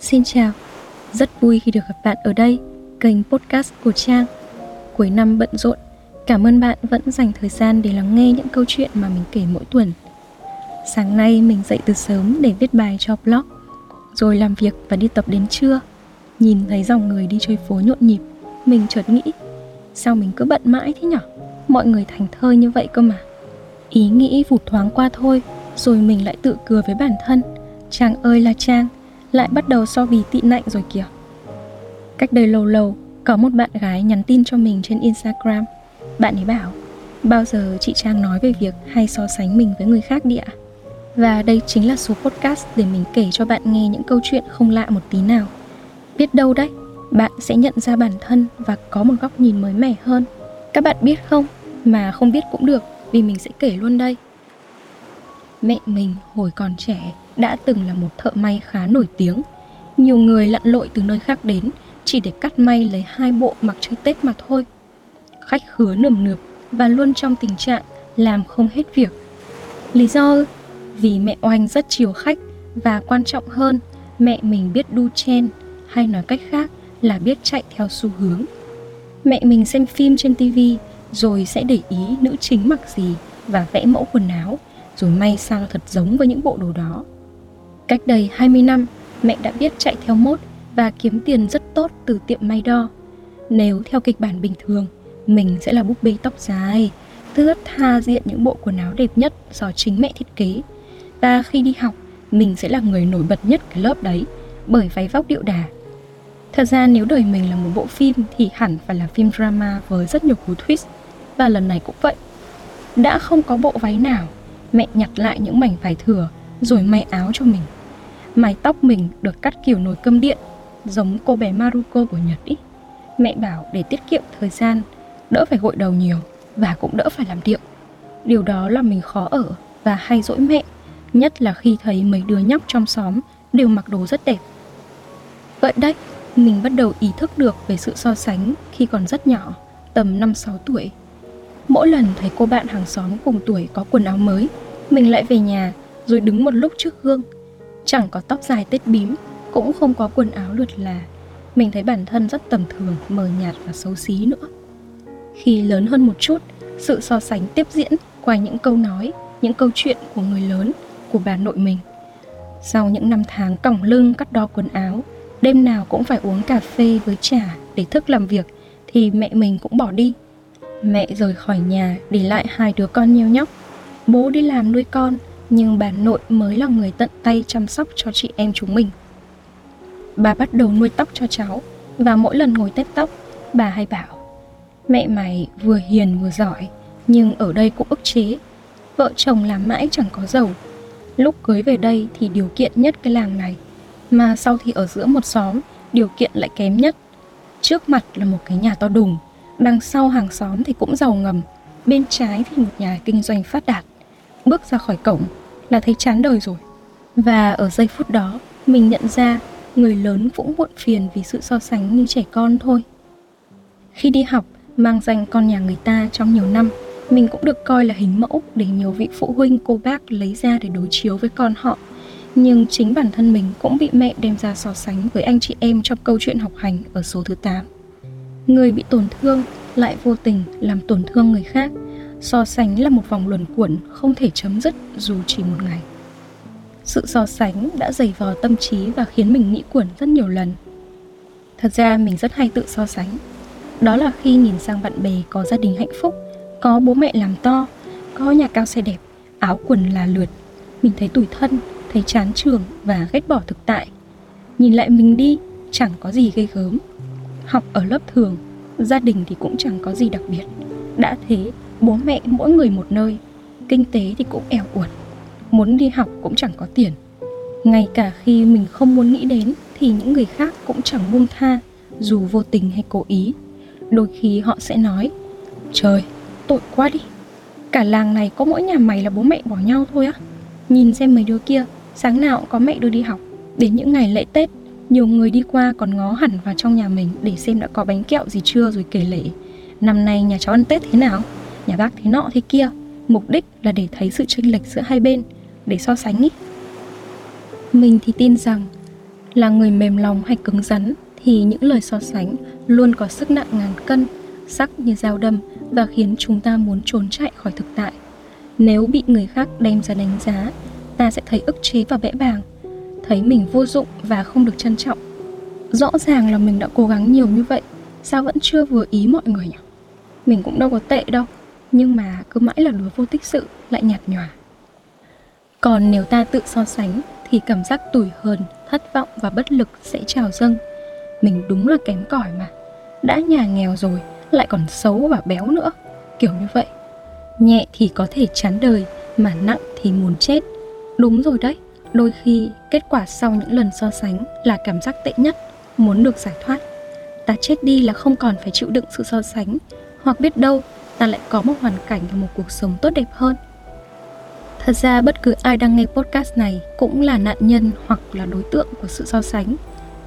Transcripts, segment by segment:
Xin chào, rất vui khi được gặp bạn ở đây, kênh podcast của Trang. Cuối năm bận rộn, cảm ơn bạn vẫn dành thời gian để lắng nghe những câu chuyện mà mình kể mỗi tuần. Sáng nay mình dậy từ sớm để viết bài cho blog, rồi làm việc và đi tập đến trưa. Nhìn thấy dòng người đi chơi phố nhộn nhịp, mình chợt nghĩ, sao mình cứ bận mãi thế nhở? Mọi người thành thơi như vậy cơ mà. Ý nghĩ vụt thoáng qua thôi, rồi mình lại tự cười với bản thân. Trang ơi là Trang, lại bắt đầu so vì tị nạnh rồi kìa. Cách đây lâu lâu, có một bạn gái nhắn tin cho mình trên Instagram. Bạn ấy bảo, bao giờ chị Trang nói về việc hay so sánh mình với người khác đi ạ? Và đây chính là số podcast để mình kể cho bạn nghe những câu chuyện không lạ một tí nào. Biết đâu đấy, bạn sẽ nhận ra bản thân và có một góc nhìn mới mẻ hơn. Các bạn biết không, mà không biết cũng được vì mình sẽ kể luôn đây. Mẹ mình hồi còn trẻ đã từng là một thợ may khá nổi tiếng. Nhiều người lặn lội từ nơi khác đến chỉ để cắt may lấy hai bộ mặc chơi Tết mà thôi. Khách khứa nườm nượp và luôn trong tình trạng làm không hết việc. Lý do vì mẹ oanh rất chiều khách và quan trọng hơn, mẹ mình biết đu chen hay nói cách khác là biết chạy theo xu hướng. Mẹ mình xem phim trên TV rồi sẽ để ý nữ chính mặc gì và vẽ mẫu quần áo rồi may sao thật giống với những bộ đồ đó. Cách đây 20 năm, mẹ đã biết chạy theo mốt và kiếm tiền rất tốt từ tiệm may đo. Nếu theo kịch bản bình thường, mình sẽ là búp bê tóc dài, thướt tha diện những bộ quần áo đẹp nhất do chính mẹ thiết kế. Và khi đi học, mình sẽ là người nổi bật nhất cái lớp đấy, bởi váy vóc điệu đà. Thật ra nếu đời mình là một bộ phim thì hẳn phải là phim drama với rất nhiều cú twist, và lần này cũng vậy. Đã không có bộ váy nào, mẹ nhặt lại những mảnh vải thừa rồi may áo cho mình mái tóc mình được cắt kiểu nồi cơm điện giống cô bé Maruko của Nhật ý. Mẹ bảo để tiết kiệm thời gian, đỡ phải gội đầu nhiều và cũng đỡ phải làm điệu. Điều đó làm mình khó ở và hay dỗi mẹ, nhất là khi thấy mấy đứa nhóc trong xóm đều mặc đồ rất đẹp. Vậy đấy, mình bắt đầu ý thức được về sự so sánh khi còn rất nhỏ, tầm 5-6 tuổi. Mỗi lần thấy cô bạn hàng xóm cùng tuổi có quần áo mới, mình lại về nhà rồi đứng một lúc trước gương Chẳng có tóc dài tết bím, cũng không có quần áo lượt là. Mình thấy bản thân rất tầm thường, mờ nhạt và xấu xí nữa. Khi lớn hơn một chút, sự so sánh tiếp diễn qua những câu nói, những câu chuyện của người lớn, của bà nội mình. Sau những năm tháng còng lưng cắt đo quần áo, đêm nào cũng phải uống cà phê với trà để thức làm việc thì mẹ mình cũng bỏ đi. Mẹ rời khỏi nhà để lại hai đứa con nheo nhóc. Bố đi làm nuôi con, nhưng bà nội mới là người tận tay chăm sóc cho chị em chúng mình. Bà bắt đầu nuôi tóc cho cháu và mỗi lần ngồi tết tóc, bà hay bảo Mẹ mày vừa hiền vừa giỏi, nhưng ở đây cũng ức chế. Vợ chồng làm mãi chẳng có giàu. Lúc cưới về đây thì điều kiện nhất cái làng này, mà sau thì ở giữa một xóm, điều kiện lại kém nhất. Trước mặt là một cái nhà to đùng, đằng sau hàng xóm thì cũng giàu ngầm, bên trái thì một nhà kinh doanh phát đạt. Bước ra khỏi cổng là thấy chán đời rồi. Và ở giây phút đó, mình nhận ra người lớn cũng muộn phiền vì sự so sánh như trẻ con thôi. Khi đi học, mang danh con nhà người ta trong nhiều năm, mình cũng được coi là hình mẫu để nhiều vị phụ huynh cô bác lấy ra để đối chiếu với con họ. Nhưng chính bản thân mình cũng bị mẹ đem ra so sánh với anh chị em trong câu chuyện học hành ở số thứ 8. Người bị tổn thương lại vô tình làm tổn thương người khác so sánh là một vòng luẩn quẩn không thể chấm dứt dù chỉ một ngày. Sự so sánh đã dày vò tâm trí và khiến mình nghĩ quẩn rất nhiều lần. Thật ra mình rất hay tự so sánh. Đó là khi nhìn sang bạn bè có gia đình hạnh phúc, có bố mẹ làm to, có nhà cao xe đẹp, áo quần là lượt. Mình thấy tủi thân, thấy chán trường và ghét bỏ thực tại. Nhìn lại mình đi, chẳng có gì gây gớm. Học ở lớp thường, gia đình thì cũng chẳng có gì đặc biệt. Đã thế bố mẹ mỗi người một nơi. Kinh tế thì cũng eo uột, muốn đi học cũng chẳng có tiền. Ngay cả khi mình không muốn nghĩ đến thì những người khác cũng chẳng buông tha, dù vô tình hay cố ý. Đôi khi họ sẽ nói, trời, tội quá đi. Cả làng này có mỗi nhà mày là bố mẹ bỏ nhau thôi á. Nhìn xem mấy đứa kia, sáng nào cũng có mẹ đưa đi học. Đến những ngày lễ tết, nhiều người đi qua còn ngó hẳn vào trong nhà mình để xem đã có bánh kẹo gì chưa rồi kể lể. Năm nay nhà cháu ăn tết thế nào? Nhà bác thế nọ thế kia. Mục đích là để thấy sự chênh lệch giữa hai bên, để so sánh ý. Mình thì tin rằng là người mềm lòng hay cứng rắn thì những lời so sánh luôn có sức nặng ngàn cân, sắc như dao đâm và khiến chúng ta muốn trốn chạy khỏi thực tại. Nếu bị người khác đem ra đánh giá, ta sẽ thấy ức chế và bẽ bàng, thấy mình vô dụng và không được trân trọng. Rõ ràng là mình đã cố gắng nhiều như vậy, sao vẫn chưa vừa ý mọi người nhỉ? Mình cũng đâu có tệ đâu nhưng mà cứ mãi là đứa vô tích sự, lại nhạt nhòa. Còn nếu ta tự so sánh, thì cảm giác tủi hờn, thất vọng và bất lực sẽ trào dâng. Mình đúng là kém cỏi mà. Đã nhà nghèo rồi, lại còn xấu và béo nữa. Kiểu như vậy. Nhẹ thì có thể chán đời, mà nặng thì muốn chết. Đúng rồi đấy, đôi khi kết quả sau những lần so sánh là cảm giác tệ nhất, muốn được giải thoát. Ta chết đi là không còn phải chịu đựng sự so sánh, hoặc biết đâu ta lại có một hoàn cảnh và một cuộc sống tốt đẹp hơn. Thật ra, bất cứ ai đang nghe podcast này cũng là nạn nhân hoặc là đối tượng của sự so sánh.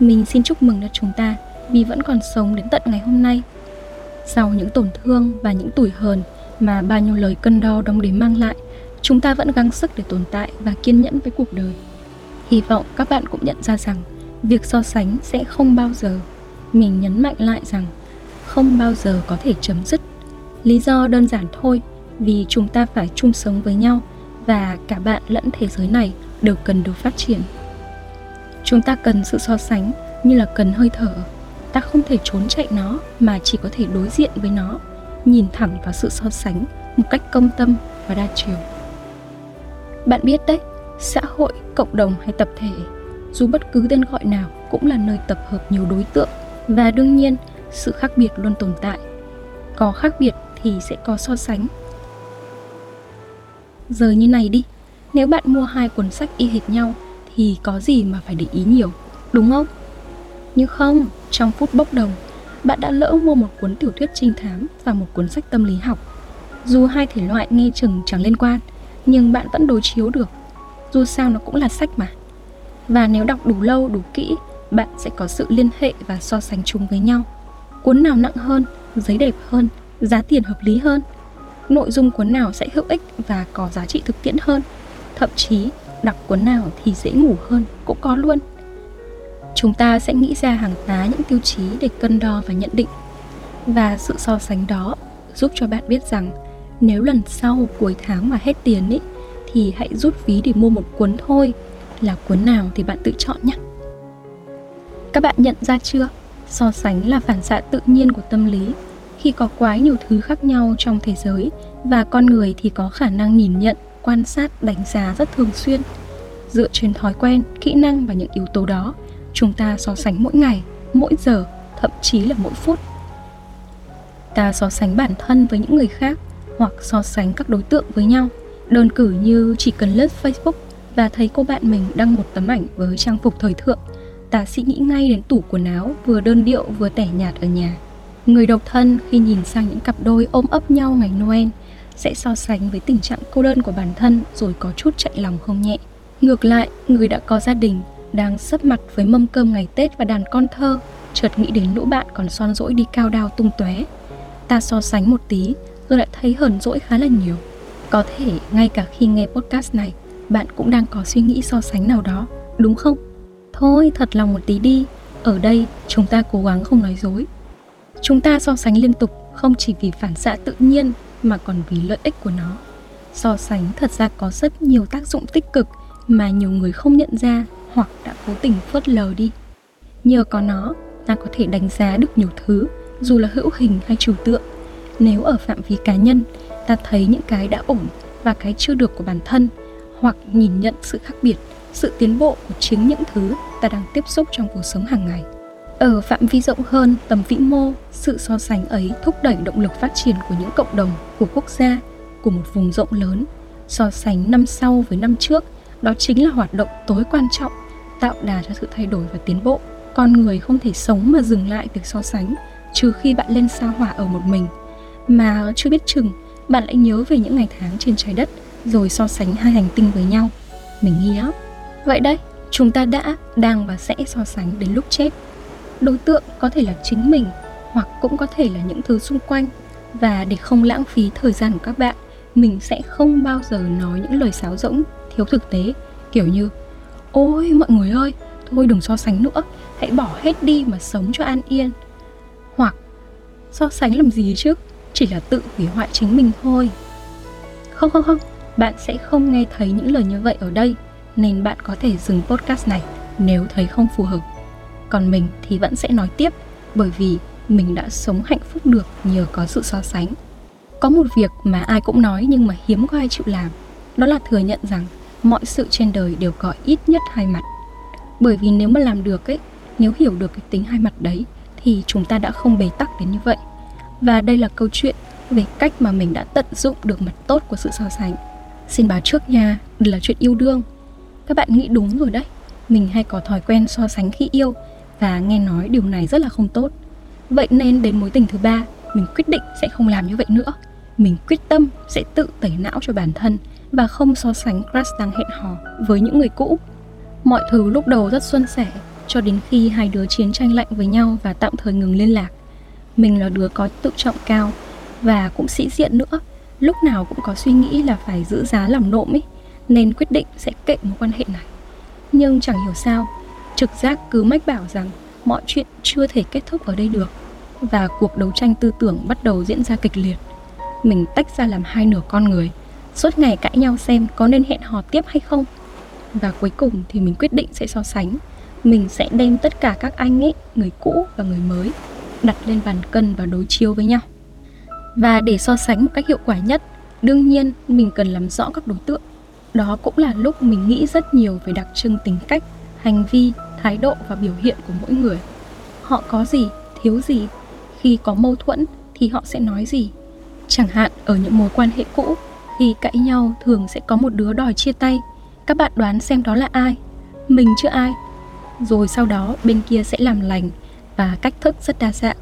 Mình xin chúc mừng cho chúng ta, vì vẫn còn sống đến tận ngày hôm nay. Sau những tổn thương và những tủi hờn mà bao nhiêu lời cân đo đong đếm mang lại, chúng ta vẫn gắng sức để tồn tại và kiên nhẫn với cuộc đời. Hy vọng các bạn cũng nhận ra rằng, việc so sánh sẽ không bao giờ. Mình nhấn mạnh lại rằng, không bao giờ có thể chấm dứt lý do đơn giản thôi, vì chúng ta phải chung sống với nhau và cả bạn lẫn thế giới này đều cần được phát triển. Chúng ta cần sự so sánh như là cần hơi thở. Ta không thể trốn chạy nó mà chỉ có thể đối diện với nó, nhìn thẳng vào sự so sánh một cách công tâm và đa chiều. Bạn biết đấy, xã hội, cộng đồng hay tập thể, dù bất cứ tên gọi nào cũng là nơi tập hợp nhiều đối tượng và đương nhiên sự khác biệt luôn tồn tại. Có khác biệt thì sẽ có so sánh. Giờ như này đi, nếu bạn mua hai cuốn sách y hệt nhau thì có gì mà phải để ý nhiều, đúng không? Nhưng không, trong phút bốc đồng, bạn đã lỡ mua một cuốn tiểu thuyết trinh thám và một cuốn sách tâm lý học. Dù hai thể loại nghe chừng chẳng liên quan, nhưng bạn vẫn đối chiếu được. Dù sao nó cũng là sách mà. Và nếu đọc đủ lâu, đủ kỹ, bạn sẽ có sự liên hệ và so sánh chúng với nhau. Cuốn nào nặng hơn, giấy đẹp hơn giá tiền hợp lý hơn. Nội dung cuốn nào sẽ hữu ích và có giá trị thực tiễn hơn? Thậm chí, đọc cuốn nào thì dễ ngủ hơn cũng có luôn. Chúng ta sẽ nghĩ ra hàng tá những tiêu chí để cân đo và nhận định. Và sự so sánh đó giúp cho bạn biết rằng nếu lần sau cuối tháng mà hết tiền ấy thì hãy rút ví để mua một cuốn thôi. Là cuốn nào thì bạn tự chọn nhé. Các bạn nhận ra chưa? So sánh là phản xạ tự nhiên của tâm lý khi có quá nhiều thứ khác nhau trong thế giới và con người thì có khả năng nhìn nhận, quan sát, đánh giá rất thường xuyên. Dựa trên thói quen, kỹ năng và những yếu tố đó, chúng ta so sánh mỗi ngày, mỗi giờ, thậm chí là mỗi phút. Ta so sánh bản thân với những người khác hoặc so sánh các đối tượng với nhau. Đơn cử như chỉ cần lướt facebook và thấy cô bạn mình đăng một tấm ảnh với trang phục thời thượng, ta sẽ nghĩ ngay đến tủ quần áo vừa đơn điệu vừa tẻ nhạt ở nhà người độc thân khi nhìn sang những cặp đôi ôm ấp nhau ngày noel sẽ so sánh với tình trạng cô đơn của bản thân rồi có chút chạy lòng không nhẹ ngược lại người đã có gia đình đang sấp mặt với mâm cơm ngày Tết và đàn con thơ, chợt nghĩ đến lũ bạn còn son dỗi đi cao đao tung tóe. Ta so sánh một tí, rồi lại thấy hờn dỗi khá là nhiều. Có thể ngay cả khi nghe podcast này, bạn cũng đang có suy nghĩ so sánh nào đó, đúng không? Thôi, thật lòng một tí đi, ở đây chúng ta cố gắng không nói dối. Chúng ta so sánh liên tục, không chỉ vì phản xạ tự nhiên, mà còn vì lợi ích của nó. So sánh thật ra có rất nhiều tác dụng tích cực mà nhiều người không nhận ra hoặc đã cố tình phớt lờ đi. Nhờ có nó, ta có thể đánh giá được nhiều thứ, dù là hữu hình hay trừu tượng. Nếu ở phạm vi cá nhân, ta thấy những cái đã ổn và cái chưa được của bản thân, hoặc nhìn nhận sự khác biệt, sự tiến bộ của chính những thứ ta đang tiếp xúc trong cuộc sống hàng ngày ở phạm vi rộng hơn, tầm vĩ mô, sự so sánh ấy thúc đẩy động lực phát triển của những cộng đồng, của quốc gia, của một vùng rộng lớn. So sánh năm sau với năm trước, đó chính là hoạt động tối quan trọng, tạo đà cho sự thay đổi và tiến bộ. Con người không thể sống mà dừng lại việc so sánh, trừ khi bạn lên sao hỏa ở một mình. Mà chưa biết chừng, bạn lại nhớ về những ngày tháng trên trái đất, rồi so sánh hai hành tinh với nhau. Mình nghi lắm vậy đấy, chúng ta đã, đang và sẽ so sánh đến lúc chết đối tượng có thể là chính mình hoặc cũng có thể là những thứ xung quanh. Và để không lãng phí thời gian của các bạn mình sẽ không bao giờ nói những lời sáo rỗng thiếu thực tế. Kiểu như Ôi mọi người ơi, thôi đừng so sánh nữa hãy bỏ hết đi mà sống cho an yên. Hoặc so sánh làm gì chứ? Chỉ là tự hủy hoại chính mình thôi. Không không không bạn sẽ không nghe thấy những lời như vậy ở đây nên bạn có thể dừng podcast này nếu thấy không phù hợp còn mình thì vẫn sẽ nói tiếp, bởi vì mình đã sống hạnh phúc được nhờ có sự so sánh. Có một việc mà ai cũng nói nhưng mà hiếm có ai chịu làm, đó là thừa nhận rằng mọi sự trên đời đều có ít nhất hai mặt. Bởi vì nếu mà làm được ấy, nếu hiểu được cái tính hai mặt đấy, thì chúng ta đã không bế tắc đến như vậy. Và đây là câu chuyện về cách mà mình đã tận dụng được mặt tốt của sự so sánh. Xin báo trước nha đây là chuyện yêu đương. Các bạn nghĩ đúng rồi đấy, mình hay có thói quen so sánh khi yêu và nghe nói điều này rất là không tốt. Vậy nên đến mối tình thứ ba, mình quyết định sẽ không làm như vậy nữa. Mình quyết tâm sẽ tự tẩy não cho bản thân và không so sánh crush đang hẹn hò với những người cũ. Mọi thứ lúc đầu rất xuân sẻ cho đến khi hai đứa chiến tranh lạnh với nhau và tạm thời ngừng liên lạc. Mình là đứa có tự trọng cao và cũng sĩ diện nữa. Lúc nào cũng có suy nghĩ là phải giữ giá làm nộm ấy nên quyết định sẽ kệ mối quan hệ này. Nhưng chẳng hiểu sao trực giác cứ mách bảo rằng mọi chuyện chưa thể kết thúc ở đây được và cuộc đấu tranh tư tưởng bắt đầu diễn ra kịch liệt. Mình tách ra làm hai nửa con người, suốt ngày cãi nhau xem có nên hẹn hò tiếp hay không. Và cuối cùng thì mình quyết định sẽ so sánh. Mình sẽ đem tất cả các anh ấy, người cũ và người mới, đặt lên bàn cân và đối chiếu với nhau. Và để so sánh một cách hiệu quả nhất, đương nhiên mình cần làm rõ các đối tượng. Đó cũng là lúc mình nghĩ rất nhiều về đặc trưng tính cách, hành vi thái độ và biểu hiện của mỗi người. Họ có gì, thiếu gì? Khi có mâu thuẫn thì họ sẽ nói gì? Chẳng hạn, ở những mối quan hệ cũ, khi cãi nhau thường sẽ có một đứa đòi chia tay. Các bạn đoán xem đó là ai? Mình chưa ai? Rồi sau đó, bên kia sẽ làm lành và cách thức rất đa dạng.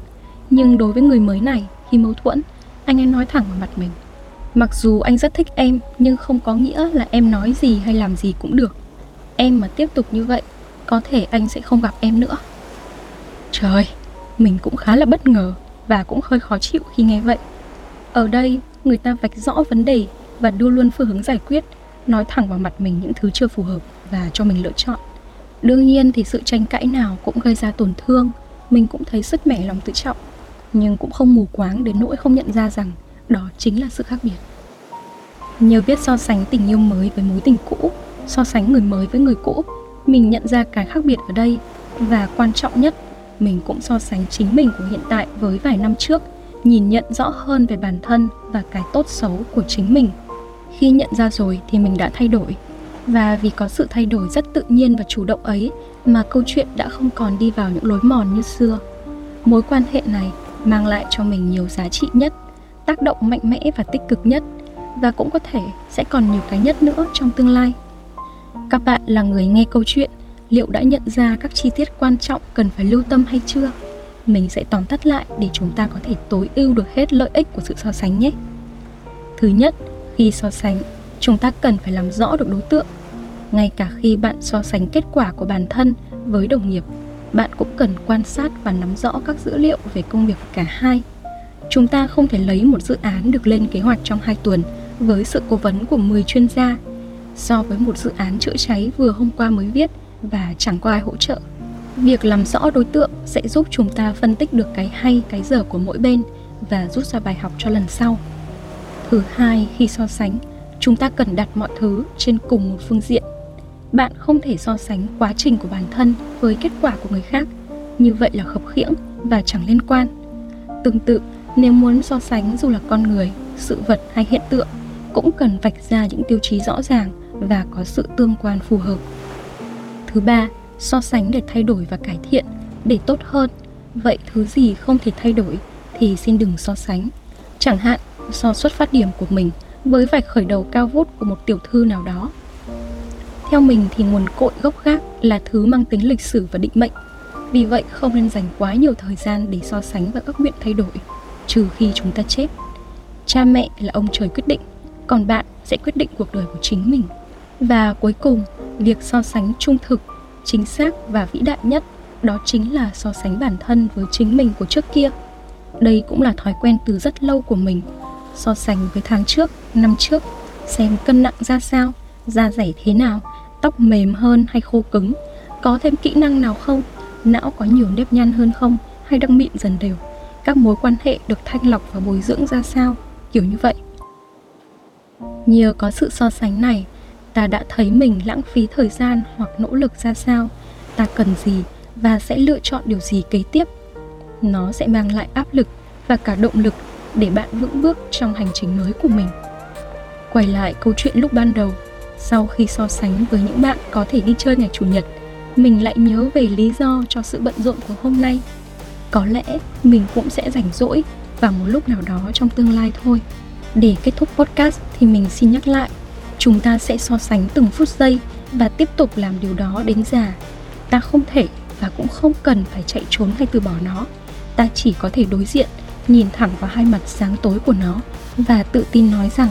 Nhưng đối với người mới này, khi mâu thuẫn, anh ấy nói thẳng vào mặt mình. Mặc dù anh rất thích em, nhưng không có nghĩa là em nói gì hay làm gì cũng được. Em mà tiếp tục như vậy có thể anh sẽ không gặp em nữa. Trời mình cũng khá là bất ngờ và cũng hơi khó chịu khi nghe vậy. Ở đây, người ta vạch rõ vấn đề và đưa luôn phương hướng giải quyết, nói thẳng vào mặt mình những thứ chưa phù hợp và cho mình lựa chọn. Đương nhiên thì sự tranh cãi nào cũng gây ra tổn thương, mình cũng thấy sứt mẻ lòng tự trọng, nhưng cũng không mù quáng đến nỗi không nhận ra rằng đó chính là sự khác biệt. Nhờ biết so sánh tình yêu mới với mối tình cũ, so sánh người mới với người cũ mình nhận ra cái khác biệt ở đây và quan trọng nhất, mình cũng so sánh chính mình của hiện tại với vài năm trước, nhìn nhận rõ hơn về bản thân và cái tốt xấu của chính mình. Khi nhận ra rồi thì mình đã thay đổi. Và vì có sự thay đổi rất tự nhiên và chủ động ấy mà câu chuyện đã không còn đi vào những lối mòn như xưa. Mối quan hệ này mang lại cho mình nhiều giá trị nhất, tác động mạnh mẽ và tích cực nhất và cũng có thể sẽ còn nhiều cái nhất nữa trong tương lai các bạn là người nghe câu chuyện, liệu đã nhận ra các chi tiết quan trọng cần phải lưu tâm hay chưa? Mình sẽ tóm tắt lại để chúng ta có thể tối ưu được hết lợi ích của sự so sánh nhé. Thứ nhất, khi so sánh, chúng ta cần phải làm rõ được đối tượng. Ngay cả khi bạn so sánh kết quả của bản thân với đồng nghiệp, bạn cũng cần quan sát và nắm rõ các dữ liệu về công việc của cả hai. Chúng ta không thể lấy một dự án được lên kế hoạch trong 2 tuần với sự cố vấn của 10 chuyên gia so với một dự án chữa cháy vừa hôm qua mới viết và chẳng có ai hỗ trợ. Việc làm rõ đối tượng sẽ giúp chúng ta phân tích được cái hay, cái dở của mỗi bên và rút ra bài học cho lần sau. Thứ hai, khi so sánh, chúng ta cần đặt mọi thứ trên cùng một phương diện. Bạn không thể so sánh quá trình của bản thân với kết quả của người khác, như vậy là khập khiễng và chẳng liên quan. Tương tự, nếu muốn so sánh dù là con người, sự vật hay hiện tượng, cũng cần vạch ra những tiêu chí rõ ràng và có sự tương quan phù hợp. Thứ ba, so sánh để thay đổi và cải thiện. Để tốt hơn, vậy thứ gì không thể thay đổi thì xin đừng so sánh. Chẳng hạn so xuất phát điểm của mình với vạch khởi đầu cao vút của một tiểu thư nào đó. Theo mình thì nguồn cội gốc gác là thứ mang tính lịch sử và định mệnh. Vì vậy không nên dành quá nhiều thời gian để so sánh và ước nguyện thay đổi, trừ khi chúng ta chết. Cha mẹ là ông trời quyết định, còn bạn sẽ quyết định cuộc đời của chính mình và cuối cùng, việc so sánh trung thực, chính xác và vĩ đại nhất, đó chính là so sánh bản thân với chính mình của trước kia. Đây cũng là thói quen từ rất lâu của mình, so sánh với tháng trước, năm trước, xem cân nặng ra sao, da dẻ thế nào, tóc mềm hơn hay khô cứng, có thêm kỹ năng nào không, não có nhiều nếp nhăn hơn không, hay đang mịn dần đều, các mối quan hệ được thanh lọc và bồi dưỡng ra sao, kiểu như vậy. Nhờ có sự so sánh này ta đã thấy mình lãng phí thời gian hoặc nỗ lực ra sao. Ta cần gì và sẽ lựa chọn điều gì kế tiếp? Nó sẽ mang lại áp lực và cả động lực để bạn vững bước trong hành trình mới của mình. Quay lại câu chuyện lúc ban đầu, sau khi so sánh với những bạn có thể đi chơi ngày chủ nhật, mình lại nhớ về lý do cho sự bận rộn của hôm nay. Có lẽ mình cũng sẽ rảnh rỗi vào một lúc nào đó trong tương lai thôi. Để kết thúc podcast thì mình xin nhắc lại chúng ta sẽ so sánh từng phút giây và tiếp tục làm điều đó đến già. Ta không thể và cũng không cần phải chạy trốn hay từ bỏ nó. Ta chỉ có thể đối diện, nhìn thẳng vào hai mặt sáng tối của nó và tự tin nói rằng,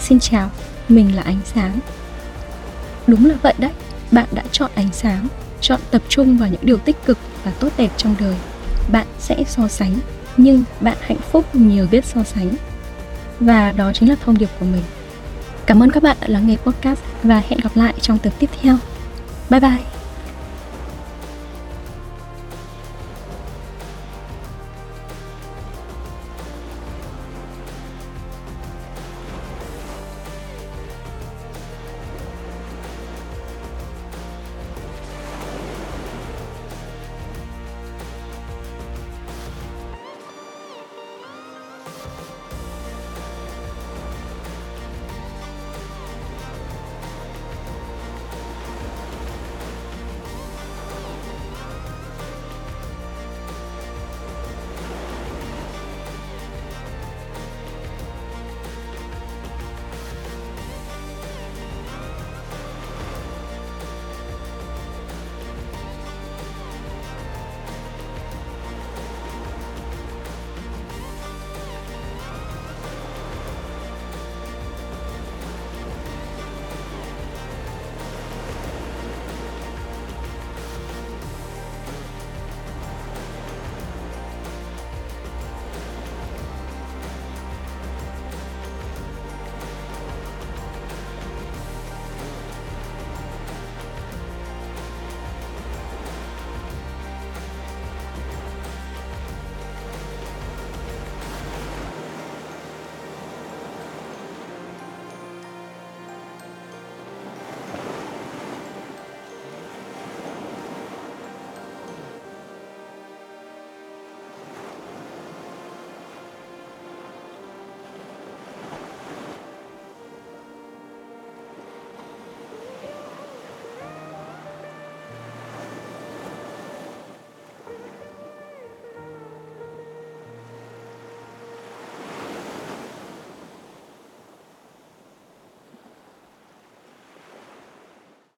xin chào, mình là ánh sáng. Đúng là vậy đấy, bạn đã chọn ánh sáng, chọn tập trung vào những điều tích cực và tốt đẹp trong đời. Bạn sẽ so sánh, nhưng bạn hạnh phúc nhờ biết so sánh. Và đó chính là thông điệp của mình cảm ơn các bạn đã lắng nghe podcast và hẹn gặp lại trong tập tiếp theo. Bye bye.